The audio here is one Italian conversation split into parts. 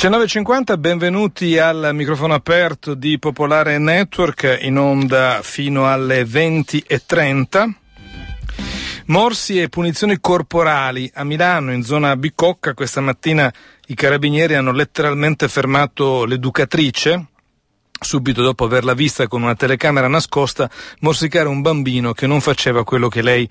19.50, benvenuti al microfono aperto di Popolare Network in onda fino alle 20.30. Morsi e punizioni corporali. A Milano, in zona Bicocca, questa mattina i carabinieri hanno letteralmente fermato l'educatrice, subito dopo averla vista con una telecamera nascosta, morsicare un bambino che non faceva quello che lei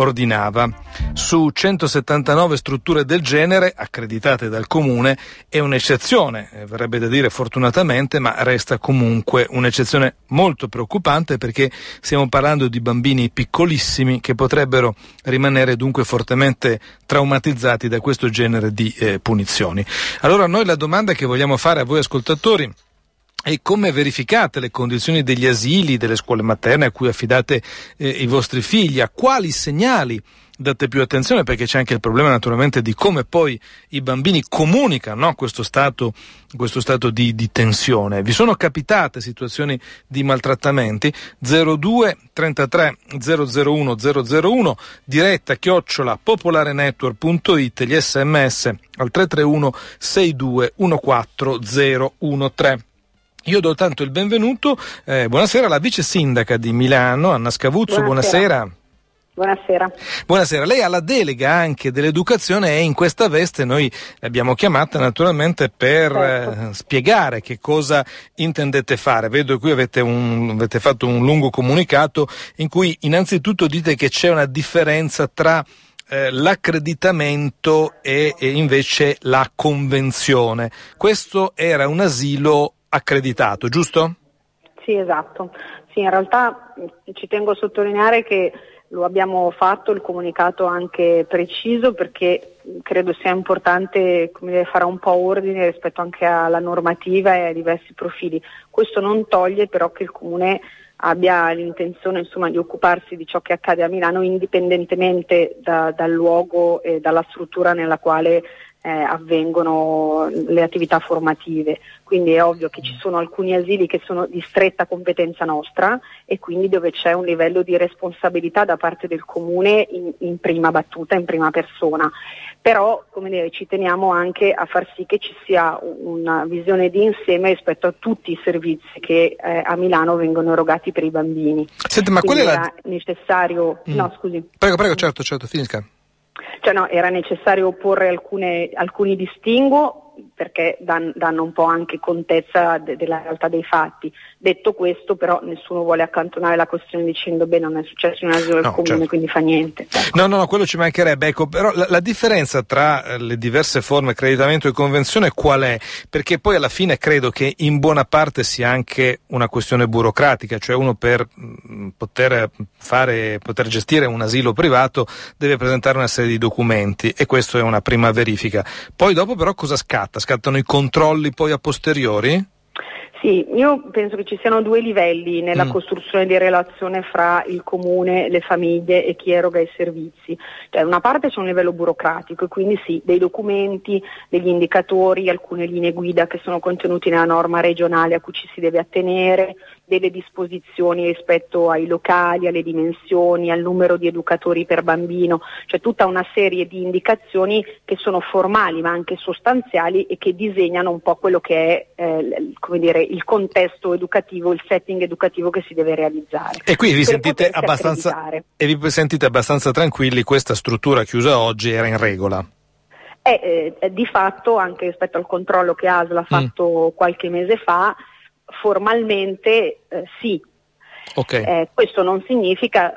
ordinava. Su 179 strutture del genere accreditate dal comune è un'eccezione, eh, verrebbe da dire fortunatamente, ma resta comunque un'eccezione molto preoccupante perché stiamo parlando di bambini piccolissimi che potrebbero rimanere dunque fortemente traumatizzati da questo genere di eh, punizioni. Allora noi la domanda che vogliamo fare a voi ascoltatori e come verificate le condizioni degli asili, delle scuole materne a cui affidate eh, i vostri figli, a quali segnali date più attenzione perché c'è anche il problema naturalmente di come poi i bambini comunicano no? questo stato, questo stato di, di, tensione. Vi sono capitate situazioni di maltrattamenti? 02 33 001 001 diretta chiocciola popolarenetwork.it gli sms al 331 62 14 013. Io do tanto il benvenuto, eh, buonasera alla vice sindaca di Milano, Anna Scavuzzo, buonasera. buonasera. Buonasera. lei ha la delega anche dell'educazione e in questa veste noi l'abbiamo chiamata naturalmente per certo. eh, spiegare che cosa intendete fare. Vedo che qui avete, un, avete fatto un lungo comunicato in cui innanzitutto dite che c'è una differenza tra eh, l'accreditamento e, e invece la convenzione. Questo era un asilo accreditato, giusto? Sì, esatto. Sì, in realtà ci tengo a sottolineare che lo abbiamo fatto il comunicato anche preciso perché credo sia importante dire, fare un po' ordine rispetto anche alla normativa e ai diversi profili. Questo non toglie però che il Comune abbia l'intenzione insomma, di occuparsi di ciò che accade a Milano indipendentemente da, dal luogo e dalla struttura nella quale eh, avvengono le attività formative. Quindi è ovvio che ci sono alcuni asili che sono di stretta competenza nostra e quindi dove c'è un livello di responsabilità da parte del comune in, in prima battuta, in prima persona. Però come dire, ci teniamo anche a far sì che ci sia una visione di insieme rispetto a tutti i servizi che eh, a Milano vengono erogati per i bambini. Senti, ma qual è la... necessario... Mm. No, scusi. Prego, prego, certo, certo, finisca. Cioè no, era necessario porre alcune, alcuni distinguo perché dan, danno un po' anche contezza de, della realtà dei fatti. Detto questo, però, nessuno vuole accantonare la questione dicendo beh non è successo in un asilo del no, comune, certo. quindi fa niente. Ecco. No, no, no, quello ci mancherebbe. Ecco, però la, la, differenza tra eh, le diverse forme accreditamento e convenzione qual è? Perché poi alla fine credo che in buona parte sia anche una questione burocratica, cioè uno per mh, mm, poter fare, poter gestire un asilo privato deve presentare una serie di documenti e questo è una prima verifica. Poi dopo però cosa scatta? Scatta? Scattano i controlli poi a posteriori? Sì, io penso che ci siano due livelli nella mm. costruzione di relazione fra il comune, le famiglie e chi eroga i servizi. Cioè, una parte c'è un livello burocratico e quindi sì, dei documenti, degli indicatori, alcune linee guida che sono contenuti nella norma regionale a cui ci si deve attenere, delle disposizioni rispetto ai locali, alle dimensioni, al numero di educatori per bambino, cioè tutta una serie di indicazioni che sono formali ma anche sostanziali e che disegnano un po' quello che è eh, come dire, il contesto educativo, il setting educativo che si deve realizzare. E qui vi sentite, abbastanza, e vi sentite abbastanza tranquilli, questa struttura chiusa oggi era in regola? Eh, eh, di fatto, anche rispetto al controllo che ASL ha mm. fatto mm. qualche mese fa, formalmente eh, sì. Okay. Eh, questo non significa,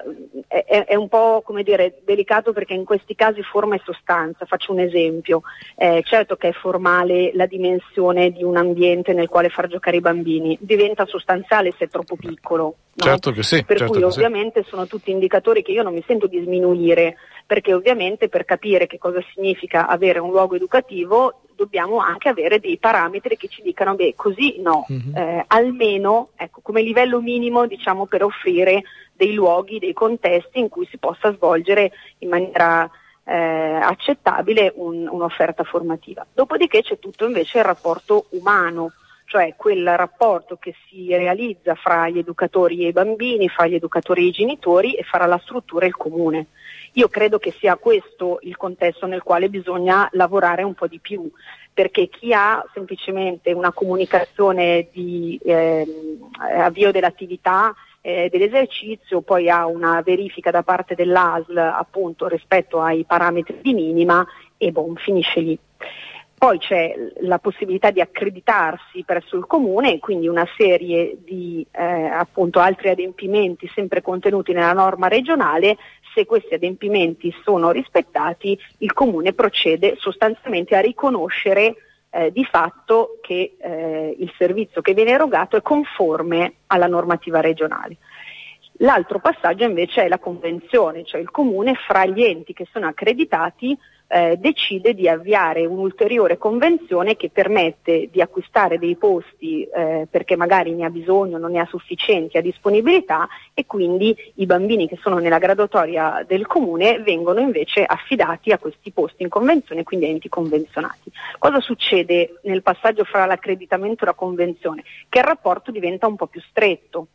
è, è, un po' come dire delicato perché in questi casi forma e sostanza, faccio un esempio, eh, certo che è formale la dimensione di un ambiente nel quale far giocare i bambini, diventa sostanziale se è troppo piccolo. No? Certo che sì. Per certo cui ovviamente sì. sono tutti indicatori che io non mi sento di sminuire, perché ovviamente per capire che cosa significa avere un luogo educativo dobbiamo anche avere dei parametri che ci dicano beh così no, mm-hmm. eh, almeno ecco, come livello minimo diciamo per offrire dei luoghi, dei contesti in cui si possa svolgere in maniera eh, accettabile un, un'offerta formativa. Dopodiché c'è tutto invece il rapporto umano, cioè quel rapporto che si realizza fra gli educatori e i bambini, fra gli educatori e i genitori e fra la struttura e il comune. Io credo che sia questo il contesto nel quale bisogna lavorare un po' di più, perché chi ha semplicemente una comunicazione di eh, avvio dell'attività eh, dell'esercizio, poi ha una verifica da parte dell'ASL appunto rispetto ai parametri di minima e bon, finisce lì. Poi c'è la possibilità di accreditarsi presso il comune e quindi una serie di eh, appunto altri adempimenti sempre contenuti nella norma regionale. Se questi adempimenti sono rispettati, il comune procede sostanzialmente a riconoscere eh, di fatto che eh, il servizio che viene erogato è conforme alla normativa regionale. L'altro passaggio invece è la convenzione, cioè il comune fra gli enti che sono accreditati eh, decide di avviare un'ulteriore convenzione che permette di acquistare dei posti eh, perché magari ne ha bisogno, non ne ha sufficienti a disponibilità e quindi i bambini che sono nella graduatoria del comune vengono invece affidati a questi posti in convenzione, quindi enti convenzionati. Cosa succede nel passaggio fra l'accreditamento e la convenzione? Che il rapporto diventa un po' più stretto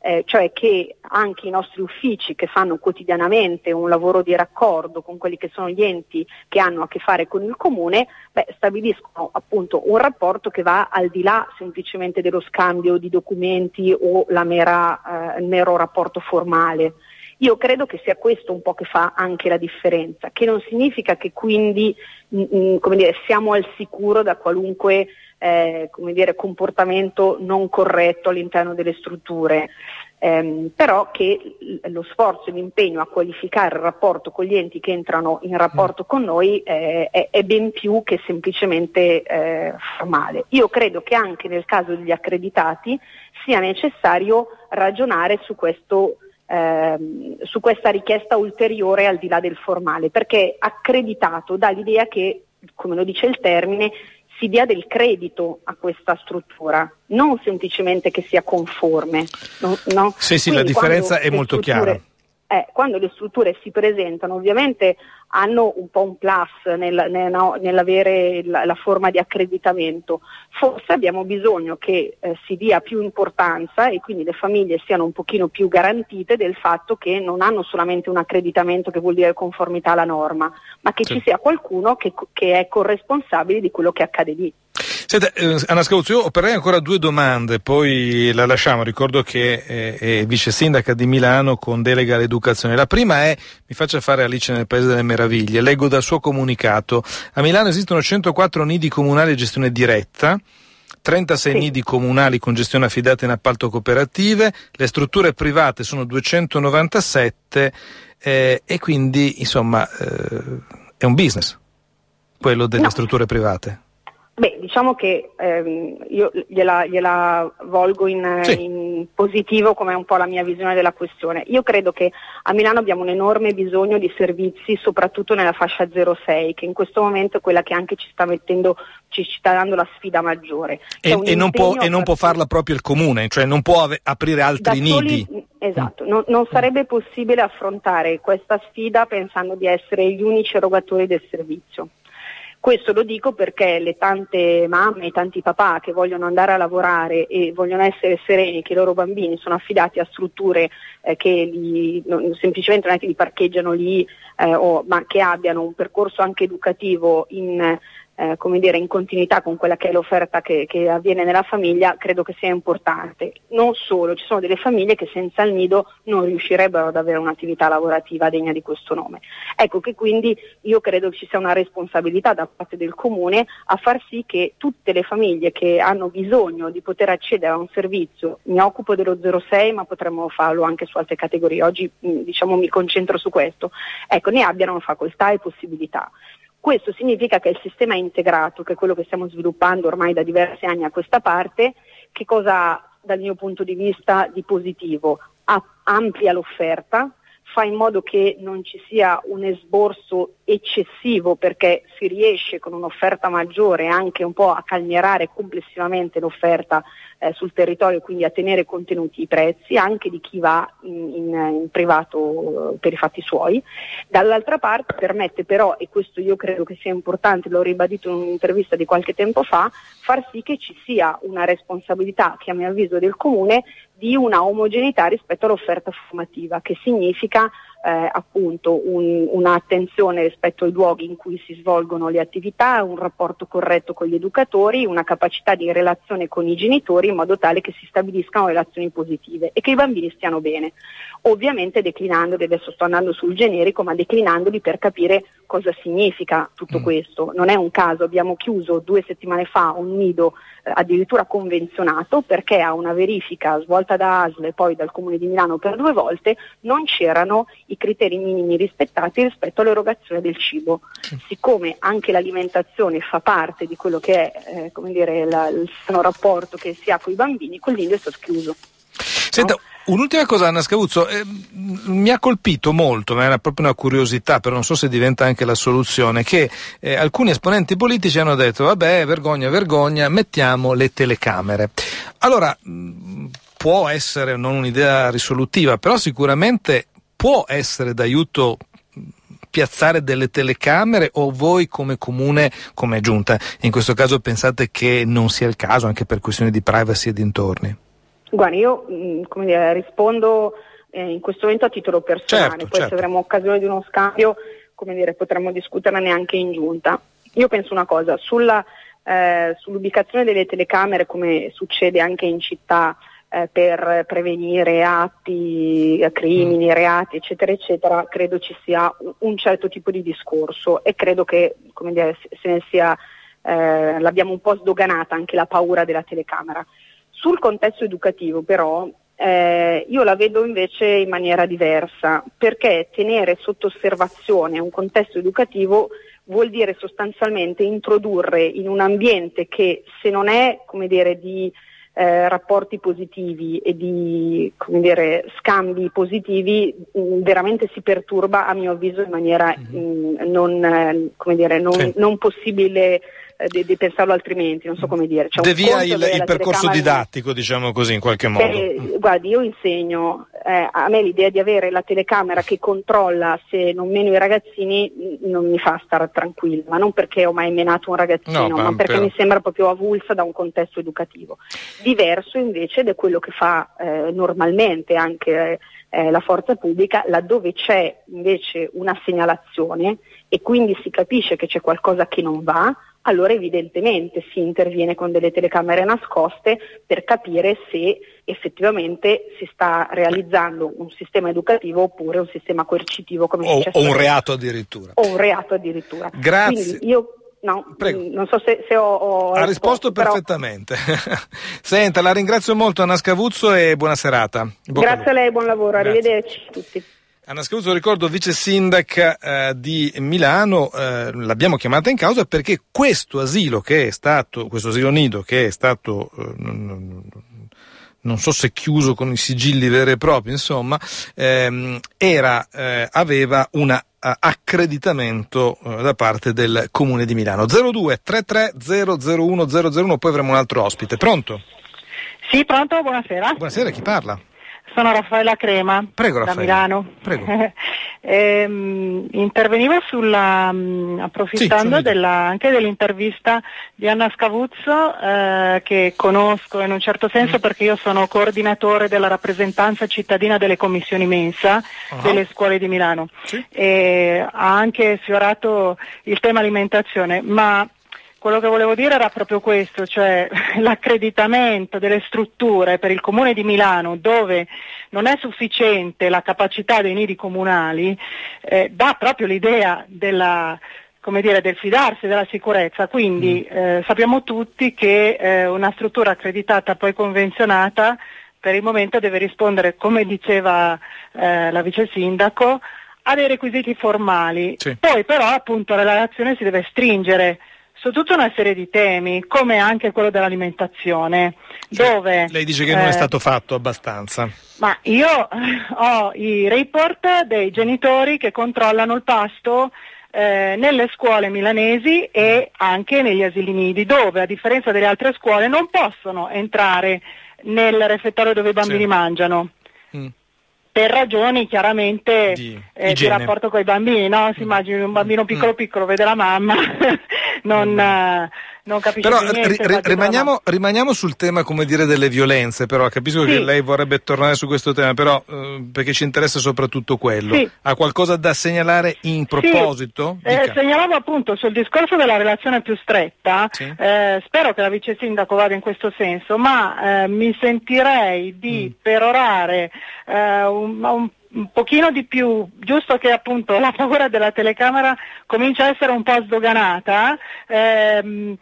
eh, cioè che anche i nostri uffici che fanno quotidianamente un lavoro di raccordo con quelli che sono gli enti che hanno a che fare con il comune, beh, stabiliscono appunto un rapporto che va al di là semplicemente dello scambio di documenti o mera, eh, il mero rapporto formale. Io credo che sia questo un po' che fa anche la differenza, che non significa che quindi mh, mm, mh, mm, dire, siamo al sicuro da qualunque eh, dire, comportamento non corretto all'interno delle strutture. Ehm, però che lo sforzo e l'impegno a qualificare il rapporto con gli enti che entrano in rapporto con noi eh, è, è, ben più che semplicemente eh, formale. Io credo che anche nel caso degli accreditati sia necessario ragionare su, questo, ehm, su questa richiesta ulteriore al di là del formale, perché accreditato dà l'idea che, come lo dice il termine, si dia del credito a questa struttura, non semplicemente che sia conforme. No, no? Sì, sì, Quindi la differenza è molto chiara. Eh, quando le strutture si presentano ovviamente hanno un po' un plus nel, nel, no, nell'avere la, la, forma di accreditamento. Forse abbiamo bisogno che eh, si dia più importanza e quindi le famiglie siano un pochino più garantite del fatto che non hanno solamente un accreditamento che vuol dire conformità alla norma, ma che sì. ci sia qualcuno che, che è corresponsabile di quello che accade lì. Senta, eh, Anna Scauzzi, io opererei ancora due domande, poi la lasciamo. Ricordo che è, è vice sindaca di Milano con delega all'educazione. La prima è, mi faccia fare Alice nel Paese delle Meraviglie, leggo dal suo comunicato. A Milano esistono 104 nidi comunali a gestione diretta. 36 sì. nidi comunali con gestione affidata in appalto cooperative, le strutture private sono 297 eh, e quindi insomma eh, è un business quello delle no. strutture private. Beh, diciamo che ehm, io gliela, gliela volgo in, sì. in, positivo come un po' la mia visione della questione. Io credo che a Milano abbiamo un enorme bisogno di servizi, soprattutto nella fascia 06, che in questo momento è quella che anche ci sta mettendo, ci sta dando la sfida maggiore. E, e, non può, e, non può, farla proprio il comune, cioè non può ave- aprire altri nidi. esatto, mm. non, non sarebbe possibile affrontare questa sfida pensando di essere gli unici erogatori del servizio. Questo lo dico perché le tante mamme e tanti papà che vogliono andare a lavorare e vogliono essere sereni che i loro bambini sono affidati a strutture eh, che li, non, semplicemente non è che li parcheggiano lì, eh, o, ma che abbiano un percorso anche educativo in eh, come dire, in continuità con quella che è l'offerta che, che, avviene nella famiglia, credo che sia importante. Non solo, ci sono delle famiglie che senza il nido non riuscirebbero ad avere un'attività lavorativa degna di questo nome. Ecco che quindi io credo ci sia una responsabilità da parte del Comune a far sì che tutte le famiglie che hanno bisogno di poter accedere a un servizio, mi occupo dello 06 ma potremmo farlo anche su altre categorie, oggi diciamo, mi concentro su questo, ecco, ne abbiano facoltà e possibilità. Questo significa che il sistema integrato, che è quello che stiamo sviluppando ormai da diversi anni a questa parte, che cosa ha dal mio punto di vista di positivo? amplia l'offerta, fa in modo che non ci sia un esborso eccessivo perché si riesce con un'offerta maggiore anche un po' a calmierare complessivamente l'offerta eh, sul territorio, quindi a tenere contenuti i prezzi anche di chi va in, in, in privato eh, per i fatti suoi. Dall'altra parte permette però, e questo io credo che sia importante, l'ho ribadito in un'intervista di qualche tempo fa, far sì che ci sia una responsabilità che a mio avviso del comune di una omogeneità rispetto all'offerta formativa, che significa eh, appunto un, un'attenzione rispetto ai luoghi in cui si svolgono le attività, un rapporto corretto con gli educatori, una capacità di relazione con i genitori in modo tale che si stabiliscano relazioni positive e che i bambini stiano bene. Ovviamente declinandoli, adesso sto andando sul generico, ma declinandoli per capire cosa significa tutto mm. questo. Non è un caso, abbiamo chiuso due settimane fa un nido eh, addirittura convenzionato perché a una verifica svolta da ASL e poi dal Comune di Milano per due volte non c'erano i criteri minimi rispettati rispetto all'erogazione del cibo. Siccome anche l'alimentazione fa parte di quello che è eh, dire, la, il sano rapporto che si ha con i bambini, quel nido è stato chiuso. Senta, un'ultima cosa Anna Scavuzzo, eh, mi ha colpito molto, ma era proprio una curiosità, però non so se diventa anche la soluzione, che eh, alcuni esponenti politici hanno detto vabbè vergogna, vergogna, mettiamo le telecamere. Allora, mh, può essere non un'idea risolutiva, però sicuramente può essere d'aiuto piazzare delle telecamere o voi come comune, come giunta, in questo caso pensate che non sia il caso anche per questioni di privacy e dintorni? Guarda, io mm, dire, rispondo eh, in questo momento a titolo personale, certo, poi certo. se avremo occasione di uno scambio dire, potremmo discuterne anche in giunta. Io penso una cosa, sulla, eh, sull'ubicazione delle telecamere come succede anche in città eh, per prevenire atti, eh, crimini, mm. reati, eccetera, eccetera, credo ci sia un certo tipo di discorso e credo che dire, se ne sia, eh, l'abbiamo un po' sdoganata anche la paura della telecamera. Sul contesto educativo però eh, io la vedo invece in maniera diversa, perché tenere sotto osservazione un contesto educativo vuol dire sostanzialmente introdurre in un ambiente che se non è come dire, di eh, rapporti positivi e di dire, scambi positivi mh, mm, veramente si perturba a mio avviso in maniera mm-hmm. mh, non, eh, dire, non, sì. non possibile di, di, pensarlo altrimenti, non so come dire. Cioè, Devia il, il percorso didattico, diciamo così, in qualche modo. Eh, guardi, io insegno, eh, a me l'idea di avere la telecamera che controlla se non meno i ragazzini non mi fa stare tranquilla, ma non perché ho mai menato un ragazzino, no, ma, ma perché però... mi sembra proprio avulsa da un contesto educativo. Diverso invece da quello che fa eh, normalmente anche eh, la forza pubblica, laddove c'è invece una segnalazione e quindi si capisce che c'è qualcosa che non va, allora evidentemente si interviene con delle telecamere nascoste per capire se effettivamente si sta realizzando un sistema educativo oppure un sistema coercitivo come o, o un reato addirittura. O un reato addirittura. Grazie. No, Prego. non so se, se ho, ho, Ha risposto, risposto perfettamente. Senta, la ringrazio molto Anna Scavuzzo e buona serata. Bocca Grazie a lei, buon lavoro, Grazie. arrivederci a tutti. Anna Scaruso, ricordo vice sindaca eh, di Milano, eh, l'abbiamo chiamata in causa perché questo asilo che è stato, questo asilo nido che è stato, eh, non, so se chiuso con i sigilli veri e propri, insomma, ehm, era, eh, aveva un eh, accreditamento eh, da parte del Comune di Milano. 02 33 001 001, poi avremo un altro ospite. Pronto? Sì, pronto, buonasera. Buonasera, chi parla? Sono Raffaella Crema Prego, da Milano. Prego. ehm, intervenivo sulla, mh, approfittando sì, della, anche dell'intervista di Anna Scavuzzo eh, che conosco in un certo senso mm. perché io sono coordinatore della rappresentanza cittadina delle commissioni mensa uh-huh. delle scuole di Milano sì. e ha anche sfiorato il tema alimentazione ma quello che volevo dire era proprio questo, cioè l'accreditamento delle strutture per il Comune di Milano dove non è sufficiente la capacità dei nidi comunali, eh, dà proprio l'idea della, dire, del fidarsi della sicurezza. Quindi mm. eh, sappiamo tutti che eh, una struttura accreditata poi convenzionata per il momento deve rispondere, come diceva eh, la vice sindaco, a dei requisiti formali. Sì. Poi però appunto la relazione si deve stringere su tutta una serie di temi, come anche quello dell'alimentazione, cioè, dove... Lei dice che eh, non è eh, stato fatto abbastanza. Ma io ho i report dei genitori che controllano il pasto eh, nelle scuole milanesi e anche negli asili nidi, dove a differenza delle altre scuole non possono entrare nel refettorio dove i bambini sì. mangiano. Mm per ragioni chiaramente di, eh, di rapporto con i bambini, no? Si mm. immagini un bambino piccolo mm. piccolo, vede la mamma, non, mm. Eh, non capisce però, niente. Ri, rimaniamo, rimaniamo, sul tema come dire delle violenze, però capisco sì. che lei vorrebbe tornare su questo tema, però eh, perché ci interessa soprattutto quello. Sì. Ha qualcosa da segnalare in proposito? Sì. Eh, segnalavo appunto sul discorso della relazione più stretta, eh, spero che la vice sindaco vada in questo senso, ma eh, mi sentirei di mm. perorare eh, un, un un pochino di più, giusto che appunto la paura della telecamera comincia a essere un po' sdoganata, ehm,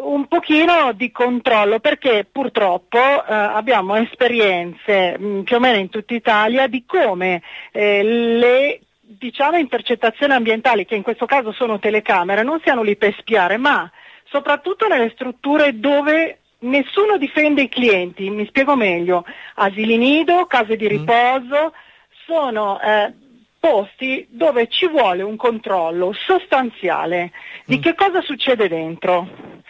un pochino di controllo perché purtroppo eh, abbiamo esperienze mh, più o meno in tutta Italia di come eh, le diciamo, intercettazioni ambientali, che in questo caso sono telecamere, non siano lì per spiare, ma soprattutto nelle strutture dove nessuno difende i clienti, mi spiego meglio, asili nido, case di mm. Sono eh, posti dove ci vuole un controllo sostanziale di mm. che cosa succede dentro.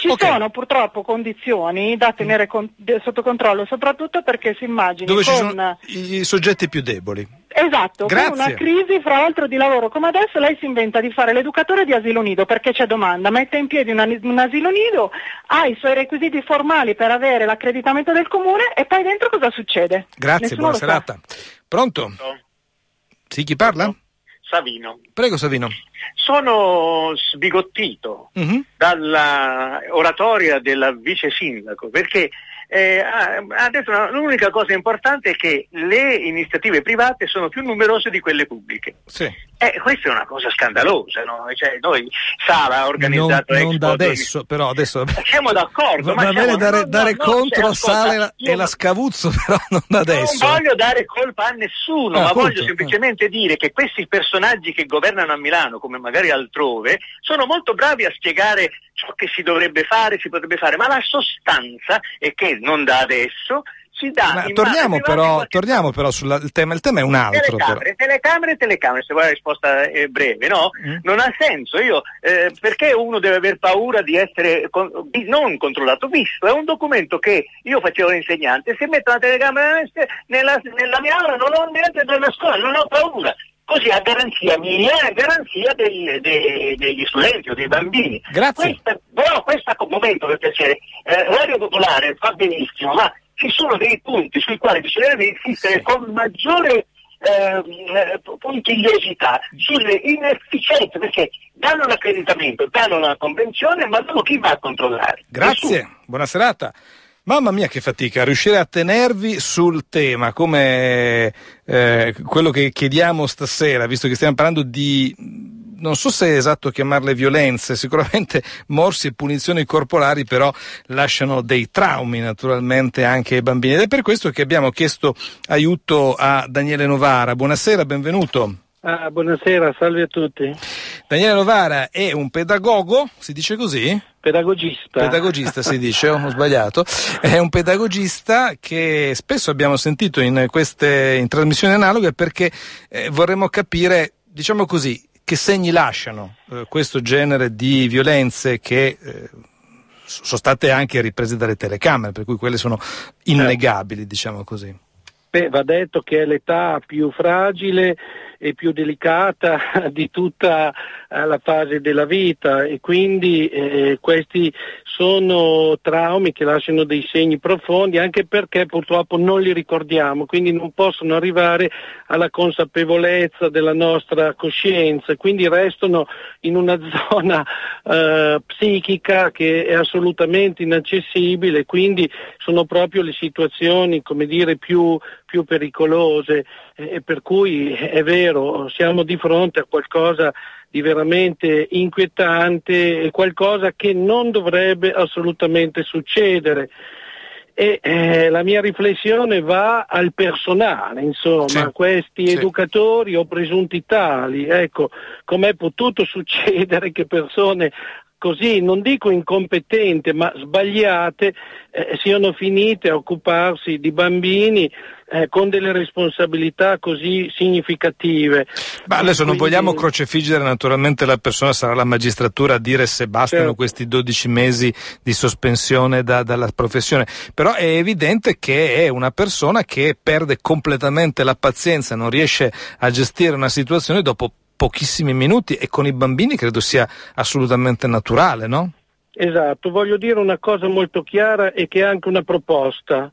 Ci okay. sono purtroppo condizioni da tenere con, sotto controllo, soprattutto perché si immagina Dove con... ci sono i soggetti più deboli. Esatto, Grazie. con una crisi fra l'altro di lavoro come adesso lei si inventa di fare l'educatore di asilo nido perché c'è domanda, mette in piedi una, un asilo nido, ha i suoi requisiti formali per avere l'accreditamento del comune e poi dentro cosa succede? Grazie, Nessuno buona serata. Pronto? Sì, chi parla? Savino. Prego Savino. Sono sbigottito uh-huh. dalla oratoria del vice sindaco perché eh, ha detto una, l'unica cosa importante è che le iniziative private sono più numerose di quelle pubbliche. Sì. Eh, questa è una cosa scandalosa, no? Cioè, noi Sala ha organizzato non, non da adesso, però adesso siamo d'accordo. Va, bene dare, no, dare no, contro Sala e la Scavuzzo, però non da adesso. Non voglio dare colpa a nessuno, ah, ma appunto, voglio semplicemente ah. dire che questi personaggi che governano a Milano, come magari altrove, sono molto bravi a spiegare ciò che si dovrebbe fare, si potrebbe fare, ma la sostanza è che non da adesso si dà Ma torniamo però, torniamo però sul tema, il tema è un altro. Telecamere, telecamere, telecamere, se vuoi la risposta eh, breve, no? Mm. Non ha senso, io, eh, perché uno deve aver paura di essere con, non controllato? Visto, è un documento che io facevo l'insegnante, se metto la telecamera nella, nella mia aula non ho niente per scuola, non ho paura così a garanzia mia e a garanzia dei, dei, degli studenti o dei bambini. Grazie. Questa, però questo momento per piacere, eh, Radio Popolare fa benissimo, ma ci sono dei punti sui quali bisognerebbe insistere con maggiore eh, puntigliosità sulle inefficienze perché danno l'accreditamento, danno la convenzione, ma dopo chi va a controllare? Grazie, Nessuno. buona serata. Mamma mia che fatica, riuscire a tenervi sul tema come eh, quello che chiediamo stasera, visto che stiamo parlando di non so se è esatto chiamarle violenze, sicuramente morsi e punizioni corporali però lasciano dei traumi naturalmente anche ai bambini ed è per questo che abbiamo chiesto aiuto a Daniele Novara. Buonasera, benvenuto. Ah, buonasera, salve a tutti. Daniele Novara è un pedagogo, si dice così? Pedagogista. Pedagogista si dice, ho sbagliato. È un pedagogista che spesso abbiamo sentito in queste in trasmissioni analoghe perché eh, vorremmo capire, diciamo così, che segni lasciano eh, questo genere di violenze che eh, sono state anche riprese dalle telecamere, per cui quelle sono innegabili, diciamo così. Beh, va detto che è l'età più fragile e più delicata di tutta eh, la fase della vita. E quindi eh, questi sono traumi che lasciano dei segni profondi anche perché purtroppo non li ricordiamo, quindi non possono arrivare alla consapevolezza della nostra coscienza, quindi restano in una zona eh, psichica che è assolutamente inaccessibile, quindi sono proprio le situazioni come dire, più, più pericolose e per cui è vero, siamo di fronte a qualcosa di veramente inquietante e qualcosa che non dovrebbe assolutamente succedere. E eh, la mia riflessione va al personale, insomma, sì, questi sì. educatori o presunti tali, ecco, com'è potuto succedere che persone così, non dico incompetente, ma sbagliate, eh, siano finite a occuparsi di bambini eh, con delle responsabilità così significative. Ma adesso non vogliamo crocefiggere naturalmente la persona, sarà la magistratura a dire se bastano certo. questi 12 mesi di sospensione da, dalla professione, però è evidente che è una persona che perde completamente la pazienza, non riesce a gestire una situazione dopo pochissimi minuti e con i bambini credo sia assolutamente naturale, no? Esatto, voglio dire una cosa molto chiara e che è anche una proposta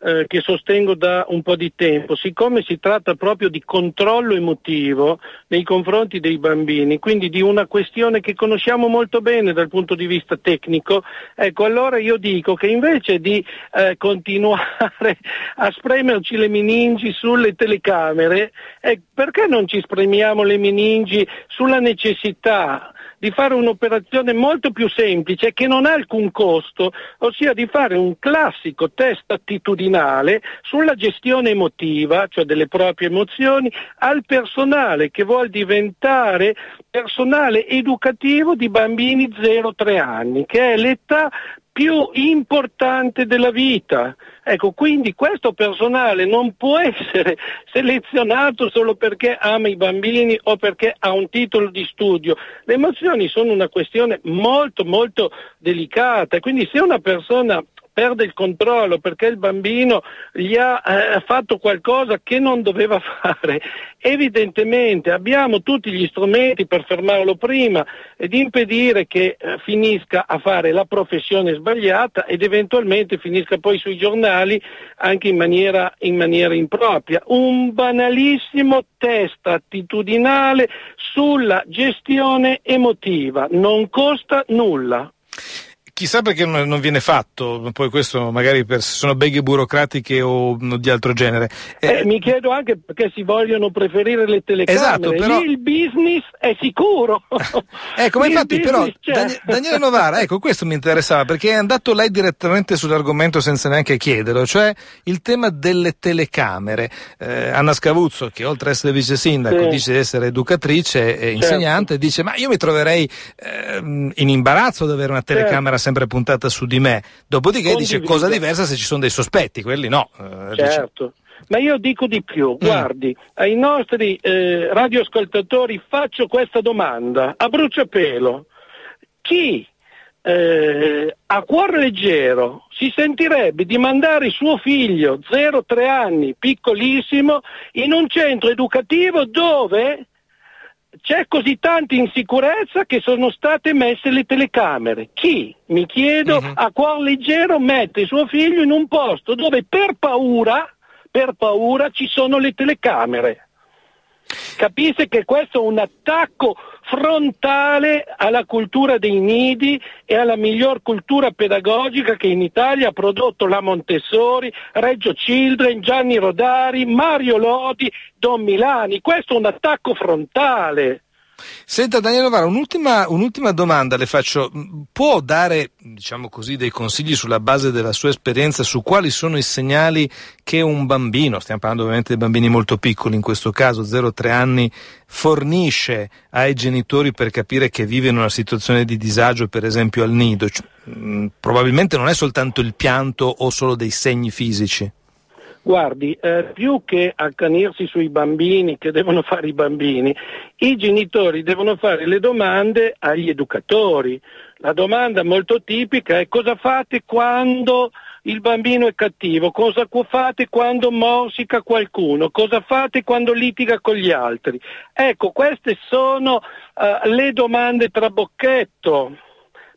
eh, che sostengo da un po' di tempo, siccome si tratta proprio di controllo emotivo nei confronti dei bambini, quindi di una questione che conosciamo molto bene dal punto di vista tecnico, ecco allora io dico che invece di eh, continuare a spremerci le meningi sulle telecamere, eh, perché non ci spremiamo le meningi sulla necessità di fare un'operazione molto più semplice che non ha alcun costo, ossia di fare un classico test attitudinale sulla gestione emotiva, cioè delle proprie emozioni, al personale che vuole diventare personale educativo di bambini 0-3 anni, che è l'età più importante della vita. Ecco, quindi questo personale non può essere selezionato solo perché ama i bambini o perché ha un titolo di studio. Le emozioni sono una questione molto molto delicata, quindi se una persona perde il controllo perché il bambino gli ha eh, fatto qualcosa che non doveva fare. Evidentemente abbiamo tutti gli strumenti per fermarlo prima ed impedire che eh, finisca a fare la professione sbagliata ed eventualmente finisca poi sui giornali anche in maniera, in maniera impropria. Un banalissimo test attitudinale sulla gestione emotiva, non costa nulla. Chissà perché non viene fatto, poi questo magari per, se sono beghe burocratiche o di altro genere. Eh, eh, mi chiedo anche perché si vogliono preferire le telecamere. Esatto, però... Lì il business è sicuro. ecco, ma infatti però Dan- Daniele Novara, ecco questo mi interessava perché è andato lei direttamente sull'argomento senza neanche chiederlo, cioè il tema delle telecamere. Eh, Anna Scavuzzo, che oltre ad essere vice sindaco sì. dice di essere educatrice e certo. insegnante, dice ma io mi troverei eh, in imbarazzo ad avere una telecamera certo sempre puntata su di me. Dopodiché Condivido. dice cosa diversa se ci sono dei sospetti, quelli no. Eh, certo. Dice... Ma io dico di più, mm. guardi, ai nostri eh, radioascoltatori faccio questa domanda a bruciapelo. Chi eh, a cuore leggero si sentirebbe di mandare suo figlio 0-3 anni, piccolissimo, in un centro educativo dove c'è così tanta insicurezza che sono state messe le telecamere. Chi, mi chiedo, uh-huh. a cuor leggero mette suo figlio in un posto dove per paura, per paura ci sono le telecamere? Capisse che questo è un attacco frontale alla cultura dei nidi e alla miglior cultura pedagogica che in Italia ha prodotto la Montessori, Reggio Children, Gianni Rodari, Mario Lodi, Don Milani. Questo è un attacco frontale. Senta Daniele Novara, un'ultima, un'ultima, domanda le faccio. Può dare, diciamo così, dei consigli sulla base della sua esperienza su quali sono i segnali che un bambino, stiamo parlando ovviamente di bambini molto piccoli, in questo caso 0-3 anni, fornisce ai genitori per capire che vive in una situazione di disagio, per esempio al nido? Cioè, probabilmente non è soltanto il pianto o solo dei segni fisici. Guardi, eh, più che accanirsi sui bambini che devono fare i bambini, i genitori devono fare le domande agli educatori. La domanda molto tipica è cosa fate quando il bambino è cattivo, cosa fate quando morsica qualcuno, cosa fate quando litiga con gli altri. Ecco, queste sono uh, le domande trabocchetto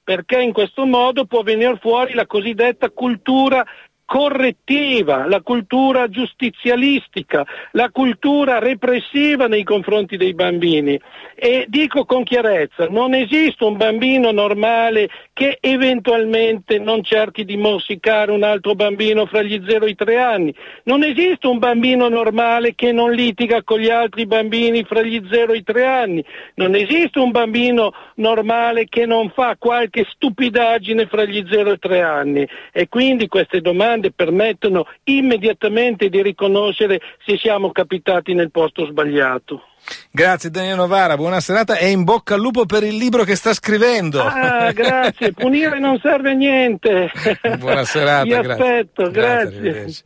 perché in questo modo può venire fuori la cosiddetta cultura correttiva, la cultura giustizialistica, la cultura repressiva nei confronti dei bambini. E dico con chiarezza, non esiste un bambino normale che eventualmente non cerchi di morsicare un altro bambino fra gli 0 e i 3 anni. Non esiste un bambino normale che non litiga con gli altri bambini fra gli 0 e i 3 anni. Non esiste un bambino normale che non fa qualche stupidaggine fra gli 0 e i 3 anni. E quindi queste domande domande permettono immediatamente di riconoscere se siamo capitati nel posto sbagliato. Grazie Daniele Novara, buona serata e in bocca al lupo per il libro che sta scrivendo. Ah, grazie, punire non serve a niente. Buona serata, Vi grazie. aspetto, grazie. grazie.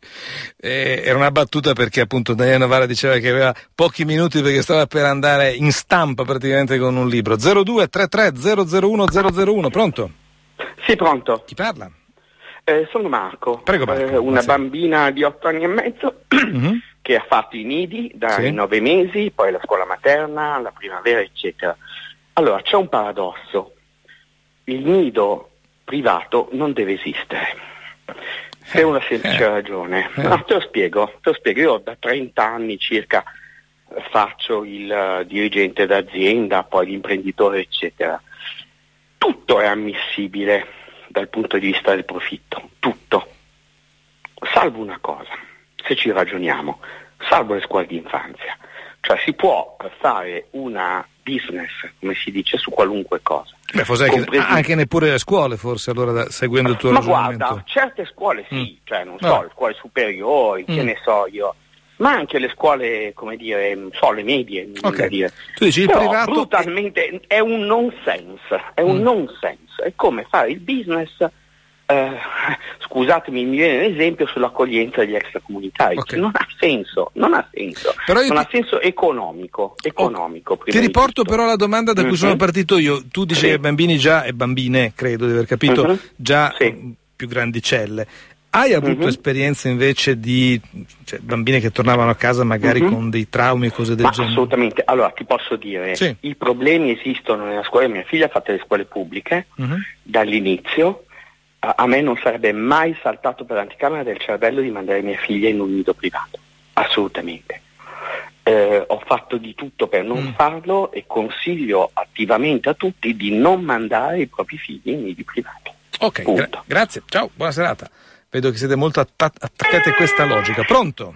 Eh, era una battuta perché appunto Daniele Novara diceva che aveva pochi minuti perché stava per andare in stampa praticamente con un libro. 0233 001 001, pronto? Sì, pronto. Chi parla? Eh, sono Marco, Prego, Marco. Eh, una bambina di otto anni e mezzo Mhm. che ha fatto i nidi dai Sì. nove mesi, poi la scuola materna, la primavera, eccetera. Allora, c'è un paradosso. Il nido privato non deve esistere. Per una semplice Eh. ragione. Eh. No, te lo spiego, te lo spiego. Io da 30 anni circa eh, faccio il eh, dirigente d'azienda, poi l'imprenditore, eccetera. Tutto è ammissibile dal punto di vista del profitto, tutto. Salvo una cosa, se ci ragioniamo, salvo le scuole di infanzia. Cioè si può fare una business, come si dice, su qualunque cosa. Beh, forse anche, anche neppure le scuole, forse, allora, da- seguendo il tuo Ma ragionamento. guarda, certe scuole sì, Mm. cioè non so, le scuole superiori, che Mm. ne so io, ma anche le scuole, come dire, non so, le medie, mi viene Ok. da dire. Tu dici il Però privato... brutalmente è un nonsense, è un Mm. nonsense, è come fare il business, eh, scusatemi, mi viene l'esempio sull'accoglienza degli extracomunitari, Ok. non ha senso, non ha senso, non ti- ha senso economico, economico. prima Ti riporto però alla domanda da cui Mhm. sono partito io. Tu dici Sì. che bambini già, e bambine, credo di aver capito, Mhm. già Sì. più grandicelle. Hai avuto Mhm. esperienze invece di cioè, bambine che tornavano a casa magari Mhm. con dei traumi e cose del Ma genere? assolutamente, allora ti posso dire, Sì. i problemi esistono nella scuola, mia figlia ha fatto le scuole pubbliche Mhm. dall'inizio, a, a me non sarebbe mai saltato per l'anticamera del cervello di mandare mia figlia in un nido privato, assolutamente. Eh, ho fatto di tutto per non Mm. farlo e consiglio attivamente a tutti di non mandare i propri figli in nidi privati. Ok, gra- grazie, ciao, buona serata. Vedo che siete molto atta- attaccati a questa logica. Pronto?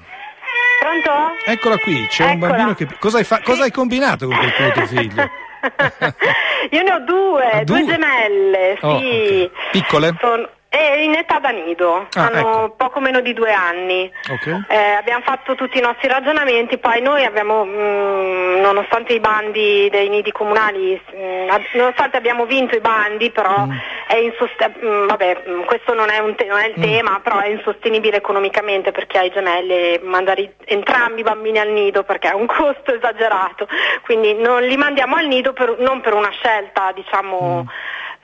Pronto? Eccola qui, c'è un Eccola. bambino che... Cosa hai, fa- cosa hai combinato con quel tuo figlio? Io ne ho due, Ah, due due? gemelle, sì. Oh, ok. Piccole? Sono- eh, in età da nido, Ah, hanno ecco. poco meno di due anni. Ok. Eh, abbiamo fatto tutti i nostri ragionamenti, poi noi abbiamo, mh, nonostante i bandi dei nidi comunali, mh, ab- nonostante abbiamo vinto i bandi, però Mm. è insostenibile, vabbè, mh, questo non è, un te- non è il Mm. tema, però è insostenibile economicamente perché ai gemelli mandare i- entrambi i bambini al nido perché è un costo esagerato, quindi non li mandiamo al nido per- non per una scelta, diciamo,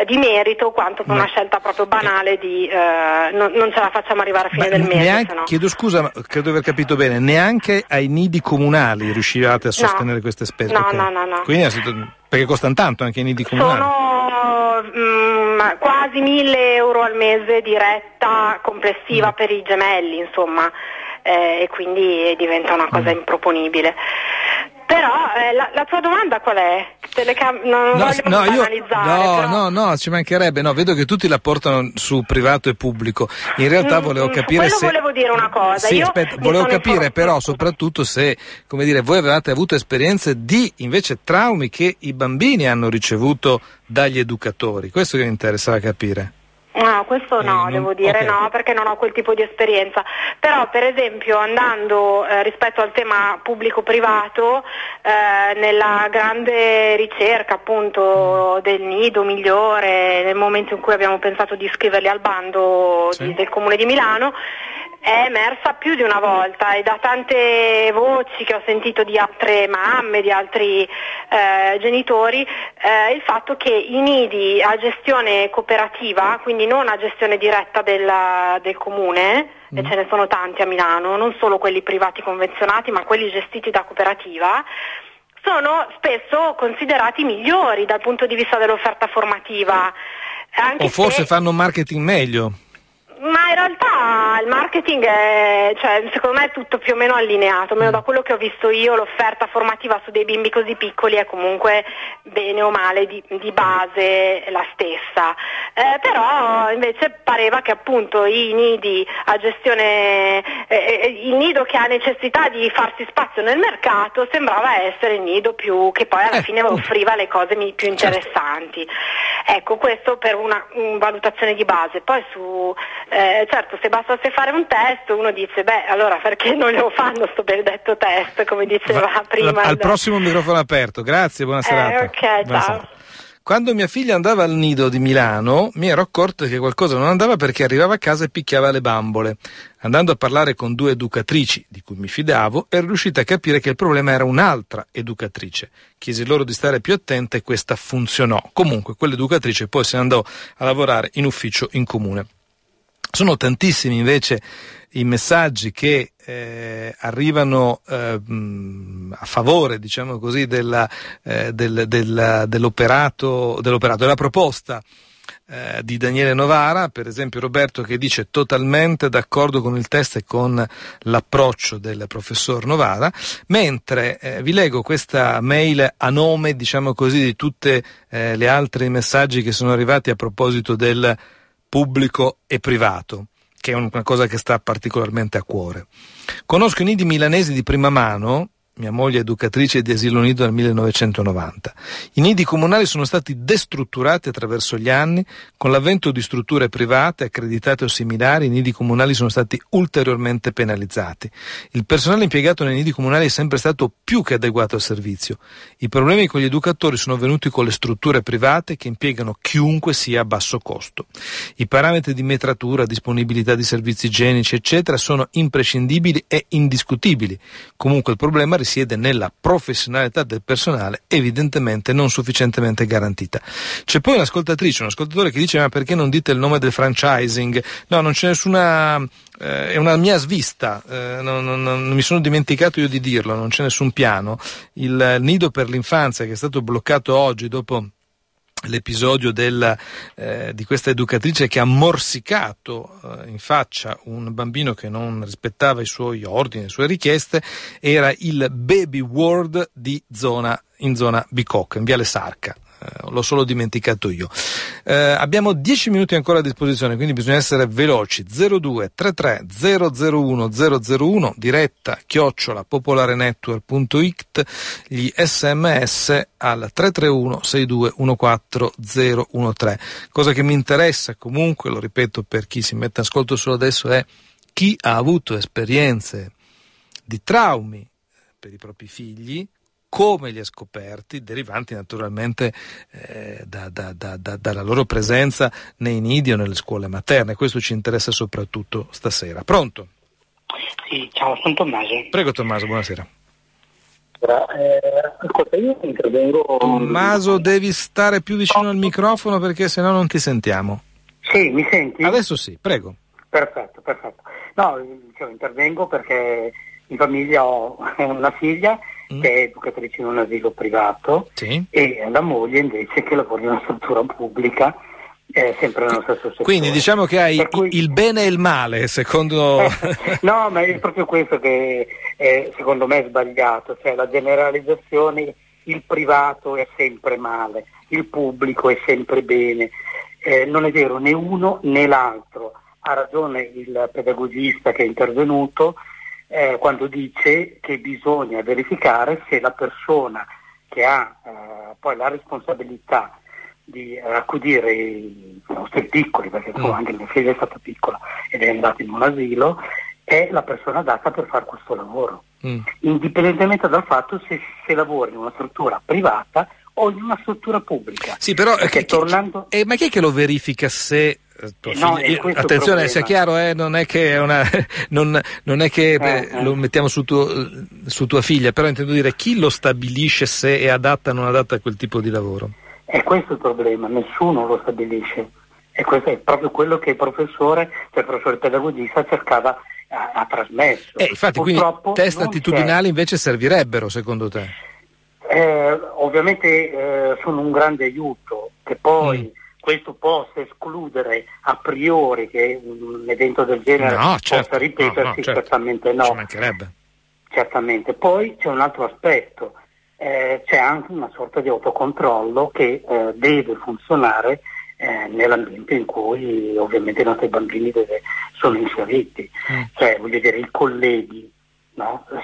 di merito quanto per. No. una scelta proprio banale di eh, non, non ce la facciamo arrivare a fine Beh, del mese. neanche- no. Chiedo scusa, ma credo di aver capito bene, neanche ai nidi comunali riuscivate a sostenere queste spese? No, Ok. no, no, no. Quindi perché costano tanto anche i nidi comunali? Sono mm, quasi 1000 euro al mese di retta complessiva Mm. per i gemelli, insomma, eh, e quindi diventa una cosa Mm. improponibile. Però eh, la, la tua domanda qual è? Telecam- non No, voglio no, io, no, però- no, no, ci mancherebbe. No, vedo che tutti la portano su privato e pubblico. In realtà Mm, volevo mm, capire quello se. volevo dire una cosa. Sì, aspetta, volevo capire però soprattutto se, come dire, voi avevate avuto esperienze di invece traumi che i bambini hanno ricevuto dagli educatori. Questo che mi interessava capire. No, questo Eh, no, non- devo dire ok. no, perché non ho quel tipo di esperienza. Però, per esempio, andando eh, rispetto al tema pubblico-privato, eh, nella grande ricerca appunto del nido migliore, nel momento in cui abbiamo pensato di iscriverli al bando Sì. di- del Comune di Milano, è emersa più di una volta e da tante voci che ho sentito di altre mamme, di altri eh, genitori, eh, il fatto che i nidi a gestione cooperativa, quindi non a gestione diretta della- del comune, e ce ne sono tanti a Milano, non solo quelli privati convenzionati, ma quelli gestiti da cooperativa, sono spesso considerati migliori dal punto di vista dell'offerta formativa. O forse se- fanno marketing meglio. Ma in realtà il marketing è, cioè, secondo me è tutto più o meno allineato, almeno da quello che ho visto io l'offerta formativa su dei bimbi così piccoli è comunque bene o male di, di base la stessa. Eh, però invece pareva che appunto i nidi a gestione, eh, eh, il nido che ha necessità di farsi spazio nel mercato sembrava essere il nido più, che poi alla Eh, fine appunto. offriva le cose più Certo. interessanti. Ecco, questo per una mm, valutazione di base. Poi su, eh, certo, se bastasse fare un test, uno dice, beh, allora perché non lo fanno sto benedetto test, come diceva Va, prima. Al prossimo microfono aperto, grazie, buona serata. Eh, ok, buona ciao. Serata. Quando mia figlia andava al nido di Milano, mi ero accorto che qualcosa non andava perché arrivava a casa e picchiava le bambole. Andando a parlare con due educatrici, di cui mi fidavo, ero riuscita a capire che il problema era un'altra educatrice. Chiesi loro di stare più attenta e questa funzionò. Comunque, quell'educatrice poi se ne andò a lavorare in ufficio in comune. Sono tantissimi invece i messaggi che eh, arrivano eh, a favore, diciamo così, della, eh, del, del, dell'operato, dell'operato, della proposta eh, di Daniele Novara, per esempio Roberto che dice totalmente d'accordo con il test e con l'approccio del professor Novara, mentre eh, vi leggo questa mail a nome, diciamo così, di tutte eh, le altre messaggi che sono arrivati a proposito del pubblico e privato che è una cosa che sta particolarmente a cuore. Conosco i nidi milanesi di prima mano mia moglie è educatrice di asilo nido dal 1990. I nidi comunali sono stati destrutturati attraverso gli anni, con l'avvento di strutture private, accreditate o similari, i nidi comunali sono stati ulteriormente penalizzati. Il personale impiegato nei nidi comunali è sempre stato più che adeguato al servizio. I problemi con gli educatori sono venuti con le strutture private che impiegano chiunque sia a basso costo. I parametri di metratura, disponibilità di servizi igienici, eccetera, sono imprescindibili e indiscutibili. Comunque il problema risiede nella professionalità del personale evidentemente non sufficientemente garantita. C'è poi un'ascoltatrice, un ascoltatore che dice ma perché non dite il nome del franchising? No, non c'è nessuna... Eh, è una mia svista, eh, non, non, non, mi sono dimenticato io di dirlo, non c'è nessun piano. Il nido per l'infanzia che è stato bloccato oggi dopo l'episodio del, eh, di questa educatrice che ha morsicato eh, in faccia un bambino che non rispettava i suoi ordini, le sue richieste, era il Baby World di zona, in zona Bicocca, in Viale Sarca. Eh, l'ho solo dimenticato io. Eh, abbiamo 10 minuti ancora a disposizione, quindi bisogna essere veloci. 02 33 001 001, diretta chiocciola popolarenetwork.it, gli sms al 331 6214 013. Cosa che mi interessa comunque, lo ripeto per chi si mette ascolto solo adesso, è chi ha avuto esperienze di traumi per i propri figli, come li ha scoperti, derivanti naturalmente eh, da, da, da, dalla loro presenza nei nidi o nelle scuole materne. Questo ci interessa soprattutto stasera. Pronto? Sì, ciao, sono Tommaso. Prego Tommaso, buonasera. Eh, ascolta, io intervengo. Tommaso, devi stare più vicino al microfono perché sennò non ti sentiamo. Sì, mi senti? Adesso sì, prego. Perfetto, perfetto. No, cioè, intervengo perché in famiglia ho una figlia mm. che è educatrice in un asilo privato sì. e la moglie invece che lavora in una struttura pubblica eh, sempre nello stesso settore. Quindi diciamo che hai cui... il bene e il male, secondo... no, ma è proprio questo che eh, secondo me è sbagliato, cioè la generalizzazione, il privato è sempre male, il pubblico è sempre bene, eh, non è vero né uno né l'altro. Ha ragione il pedagogista che è intervenuto, eh, quando dice che bisogna verificare se la persona che ha eh, poi la responsabilità di accudire i nostri piccoli, perché mm. anche mia figlia è stata piccola ed è andata in un asilo, è la persona adatta per fare questo lavoro, mm. indipendentemente dal fatto se, se lavora in una struttura privata o in una struttura pubblica. Sì, però, che, tornando... eh, ma chi è che lo verifica se eh, no, attenzione, sia chiaro, eh, non è che, una, non, non è che eh, eh. lo mettiamo su, tuo, su, tua figlia, però intendo dire chi lo stabilisce se è adatta o non adatta a quel tipo di lavoro? È questo il problema, nessuno lo stabilisce. E questo è proprio quello che il professore, cioè il professore pedagogista cercava ha trasmesso. Eh, infatti, Purtroppo quindi test attitudinali c'è. invece servirebbero, secondo te? Eh, ovviamente eh, sono un grande aiuto, che poi mm questo possa escludere a priori che un evento del genere no, certo, possa ripetersi, no, no, certo. certamente no. Ci mancherebbe. Certamente. Poi c'è un altro aspetto, eh, c'è anche una sorta di autocontrollo che eh, deve funzionare eh, nell'ambiente in cui ovviamente i nostri bambini deve, sono inseriti. Mm. Cioè, voglio dire, i colleghi,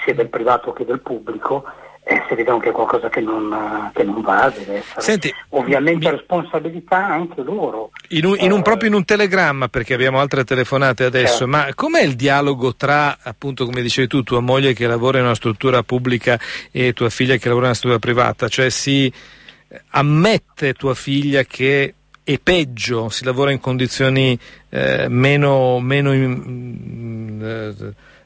sia del privato che del pubblico, eh, se vediamo che è qualcosa che non, che non va, deve essere Senti, ovviamente mi- responsabilità anche loro. In un, in un- Eh, proprio in un telegramma, perché abbiamo altre telefonate adesso, Certo. ma com'è il dialogo tra, appunto, come dicevi tu, tua moglie che lavora in una struttura pubblica e tua figlia che lavora in una struttura privata? Cioè si eh, ammette tua figlia che è peggio, si lavora in condizioni eh, meno, meno, mm, eh,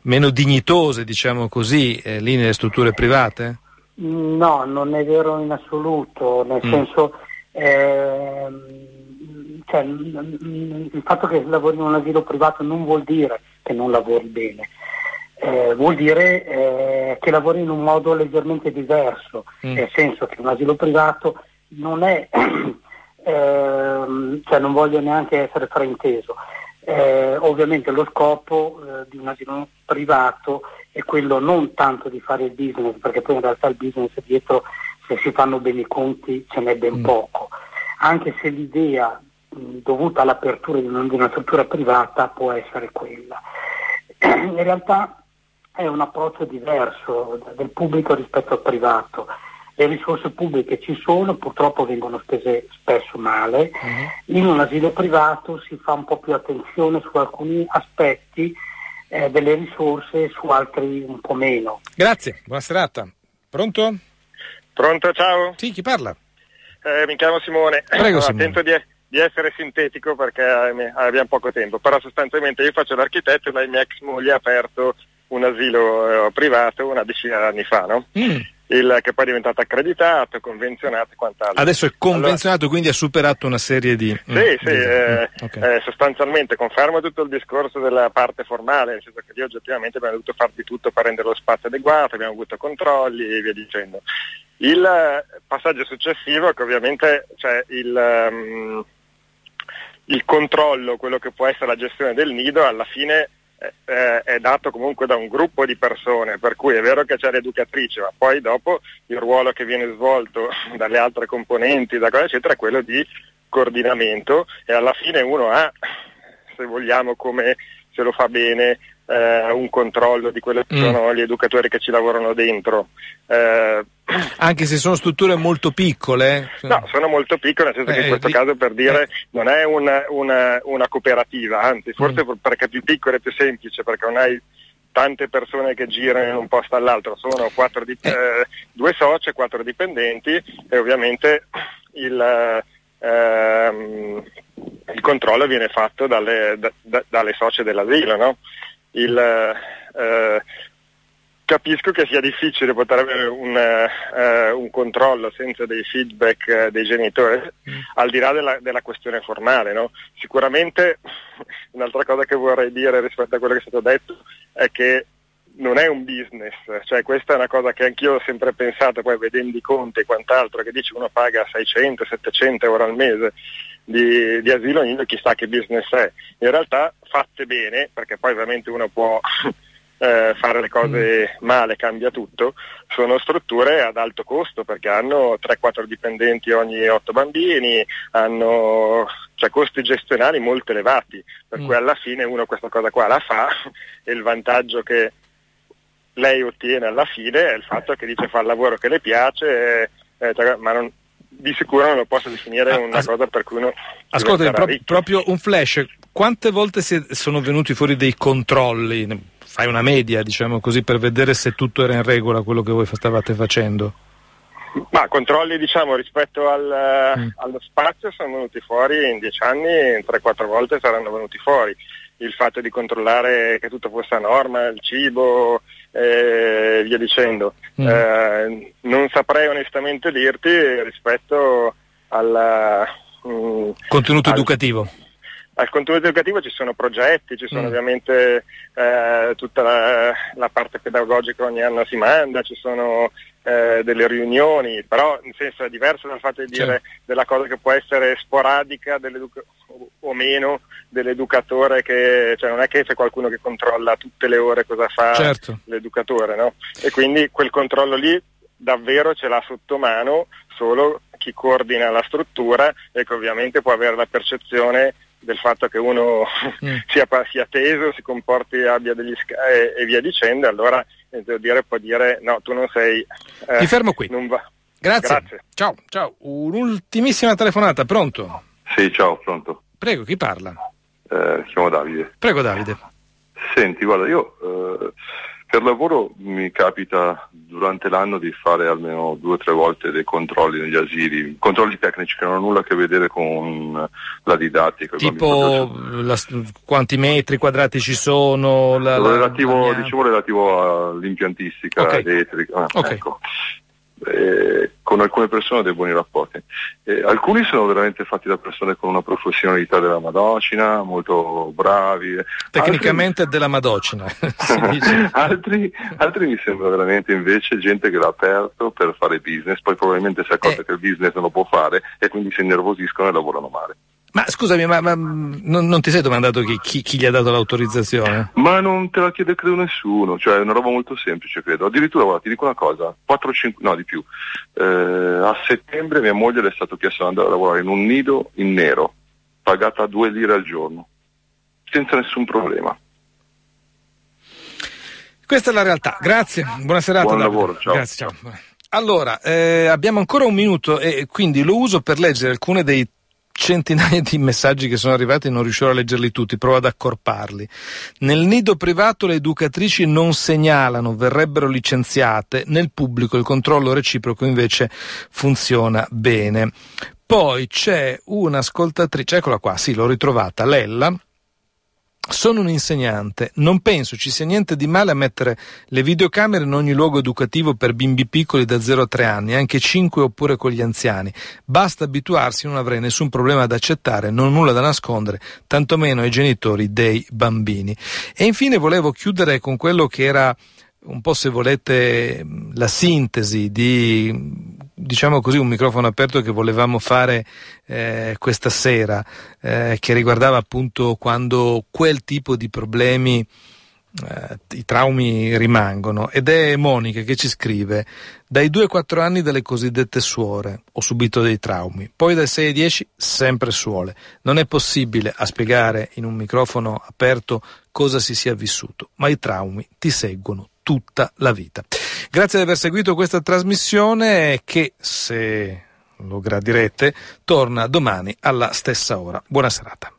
meno dignitose, diciamo così, eh, lì nelle strutture private? No, non è vero in assoluto, nel Mm. senso ehm, cioè, il fatto che lavori in un asilo privato non vuol dire che non lavori bene, eh, vuol dire eh, che lavori in un modo leggermente diverso, Mm. nel senso che un asilo privato non è, ehm, cioè non voglio neanche essere frainteso, eh, ovviamente lo scopo eh, di un asilo privato è quello non tanto di fare il business, perché poi in realtà il business dietro, se si fanno bene i conti, ce n'è ben Mm. poco, anche se l'idea mh, dovuta all'apertura di una, di una struttura privata può essere quella. In realtà è un approccio diverso del pubblico rispetto al privato. Le risorse pubbliche ci sono, purtroppo vengono spese spesso male. In un asilo privato si fa un po' più attenzione su alcuni aspetti eh, delle risorse, su altri un po' meno. Grazie, buona serata. Pronto? Pronto, ciao? Sì, chi parla? Eh, mi chiamo Simone. Prego, Allora, Simone. Tento di, di essere sintetico perché abbiamo poco tempo, però sostanzialmente io faccio l'architetto e la mia ex moglie ha aperto un asilo eh, privato una decina di anni fa, no? Mm. Il, che poi è diventato accreditato, convenzionato e quant'altro. Adesso è convenzionato, quindi ha superato una serie di... Sì, sì, eh, Mm, ok. eh, sostanzialmente confermo tutto il discorso della parte formale, nel senso che lì oggettivamente abbiamo dovuto fare di tutto per rendere lo spazio adeguato, abbiamo avuto controlli e via dicendo. Il eh, passaggio successivo è che ovviamente c'è il, ehm, il controllo, quello che può essere la gestione del nido, alla fine eh, eh, è dato comunque da un gruppo di persone, per cui è vero che c'è l'educatrice, ma poi dopo il ruolo che viene svolto dalle altre componenti, da cosa eccetera, è quello di coordinamento e alla fine uno ha, se vogliamo, come se lo fa bene, eh, un controllo di quelli che Mm. sono gli educatori che ci lavorano dentro. Eh, Anche se sono strutture molto piccole. eh. No, sono molto piccole, nel senso che Eh, in questo di- caso per dire non è una, una- una cooperativa, anzi forse Mm. per- perché è più piccolo è più semplice, perché non hai tante persone che girano in un posto all'altro, sono Eh. eh, due soci e quattro dipendenti e ovviamente il, ehm, il controllo viene fatto dalle, da- da- dalle socie dell'asilo. No? Il, eh, Capisco che sia difficile poter avere un, eh, un controllo senza dei feedback eh, dei genitori, al di là della, della questione formale. No? Sicuramente un'altra cosa che vorrei dire rispetto a quello che è stato detto è che non è un business, cioè questa è una cosa che anch'io ho sempre pensato, poi vedendo i conti e quant'altro, che dice uno paga 600-700 euro al mese di, di asilo nido, chissà che business è. In realtà fatte bene, perché poi ovviamente uno può eh, fare le cose male, cambia tutto, sono strutture ad alto costo perché hanno 3-4 dipendenti ogni 8 bambini, hanno cioè, costi gestionali molto elevati, per Mm. cui alla fine uno questa cosa qua la fa e il vantaggio che lei ottiene alla fine è il fatto che dice fa il lavoro che le piace, eh, ma non- di sicuro non lo posso definire Ah, una as- cosa per cui uno Ascolta, pro- proprio un flash. Quante volte si- sono venuti fuori dei controlli? Fai una media, diciamo così, per vedere se tutto era in regola quello che voi stavate facendo. Ma controlli diciamo rispetto al, Mm. allo spazio sono venuti fuori in dieci anni, 3-4 volte saranno venuti fuori. Il fatto di controllare che tutto fosse a norma, il cibo e via dicendo. Mm. Eh, non saprei onestamente dirti rispetto al, mm, Contenuto al- educativo. al contenuto educativo ci sono progetti, ci sono Mm. ovviamente eh, tutta la, la parte pedagogica ogni anno si manda, ci sono eh, delle riunioni, però in senso è diverso dal fatto di dire Certo. della cosa che può essere sporadica o meno dell'educatore che cioè non è che c'è qualcuno che controlla tutte le ore cosa fa Certo. l'educatore, no? E quindi quel controllo lì davvero ce l'ha sotto mano solo chi coordina la struttura e che ovviamente può avere la percezione del fatto che uno mm. sia, sia, teso, si comporti, abbia degli sca- e, e, via dicendo, allora eh, devo dire, può dire no, tu non sei... Eh, Ti fermo qui. Non va. Grazie. Grazie. Ciao, ciao. Un'ultimissima telefonata, pronto? Sì, ciao, pronto. Prego, chi parla? Eh, chiamo Davide. Prego Davide. Senti, guarda, io eh, per lavoro mi capita durante l'anno di fare almeno due o tre volte dei controlli negli asili, controlli tecnici che non hanno nulla a che vedere con la didattica. Tipo la, quanti metri quadrati ci sono? La, relativo, la diciamo relativo all'impiantistica okay. elettrica. Ah, okay. Ecco eh, con alcune persone ho dei buoni rapporti. Eh, alcuni sono veramente fatti da persone con una professionalità della Madocina, molto bravi. Tecnicamente altri... della Madocina. altri, altri, mi sembra veramente invece gente che l'ha aperto per fare business, poi probabilmente si accorge eh. che il business non lo può fare e quindi si innervosiscono e lavorano male. Ma scusami, ma, ma non, non, ti sei domandato chi, chi, chi, gli ha dato l'autorizzazione? Ma non te la chiede credo nessuno, cioè è una roba molto semplice credo. Addirittura guarda, ti dico una cosa, 4 5, no di più, eh, a settembre mia moglie le è stato chiesto di andare a lavorare in un nido in nero, pagata 2 lire al giorno, senza nessun problema. Questa è la realtà, grazie, buona serata. Buon lavoro, ciao. Grazie, ciao. Allora, eh, abbiamo ancora un minuto e quindi lo uso per leggere alcune dei centinaia di messaggi che sono arrivati e non riuscirò a leggerli tutti, provo ad accorparli. Nel nido privato le educatrici non segnalano, verrebbero licenziate, nel pubblico il controllo reciproco invece funziona bene. Poi c'è un'ascoltatrice, eccola qua, sì, l'ho ritrovata, Lella, sono un insegnante, non penso ci sia niente di male a mettere le videocamere in ogni luogo educativo per bimbi piccoli da 0 a 3 anni, anche 5 oppure con gli anziani. Basta abituarsi, non avrei nessun problema ad accettare, non ho nulla da nascondere, tantomeno ai genitori dei bambini. E infine volevo chiudere con quello che era un po' se volete la sintesi di diciamo così un microfono aperto che volevamo fare eh, questa sera eh, che riguardava appunto quando quel tipo di problemi eh, i traumi rimangono. Ed è Monica che ci scrive dai 2 ai 4 anni delle cosiddette suore ho subito dei traumi. Poi dai 6 ai 10 sempre suole. Non è possibile a spiegare in un microfono aperto cosa si sia vissuto ma i traumi ti seguono tutta la vita. Grazie di aver seguito questa trasmissione che, se lo gradirete, torna domani alla stessa ora. Buona serata.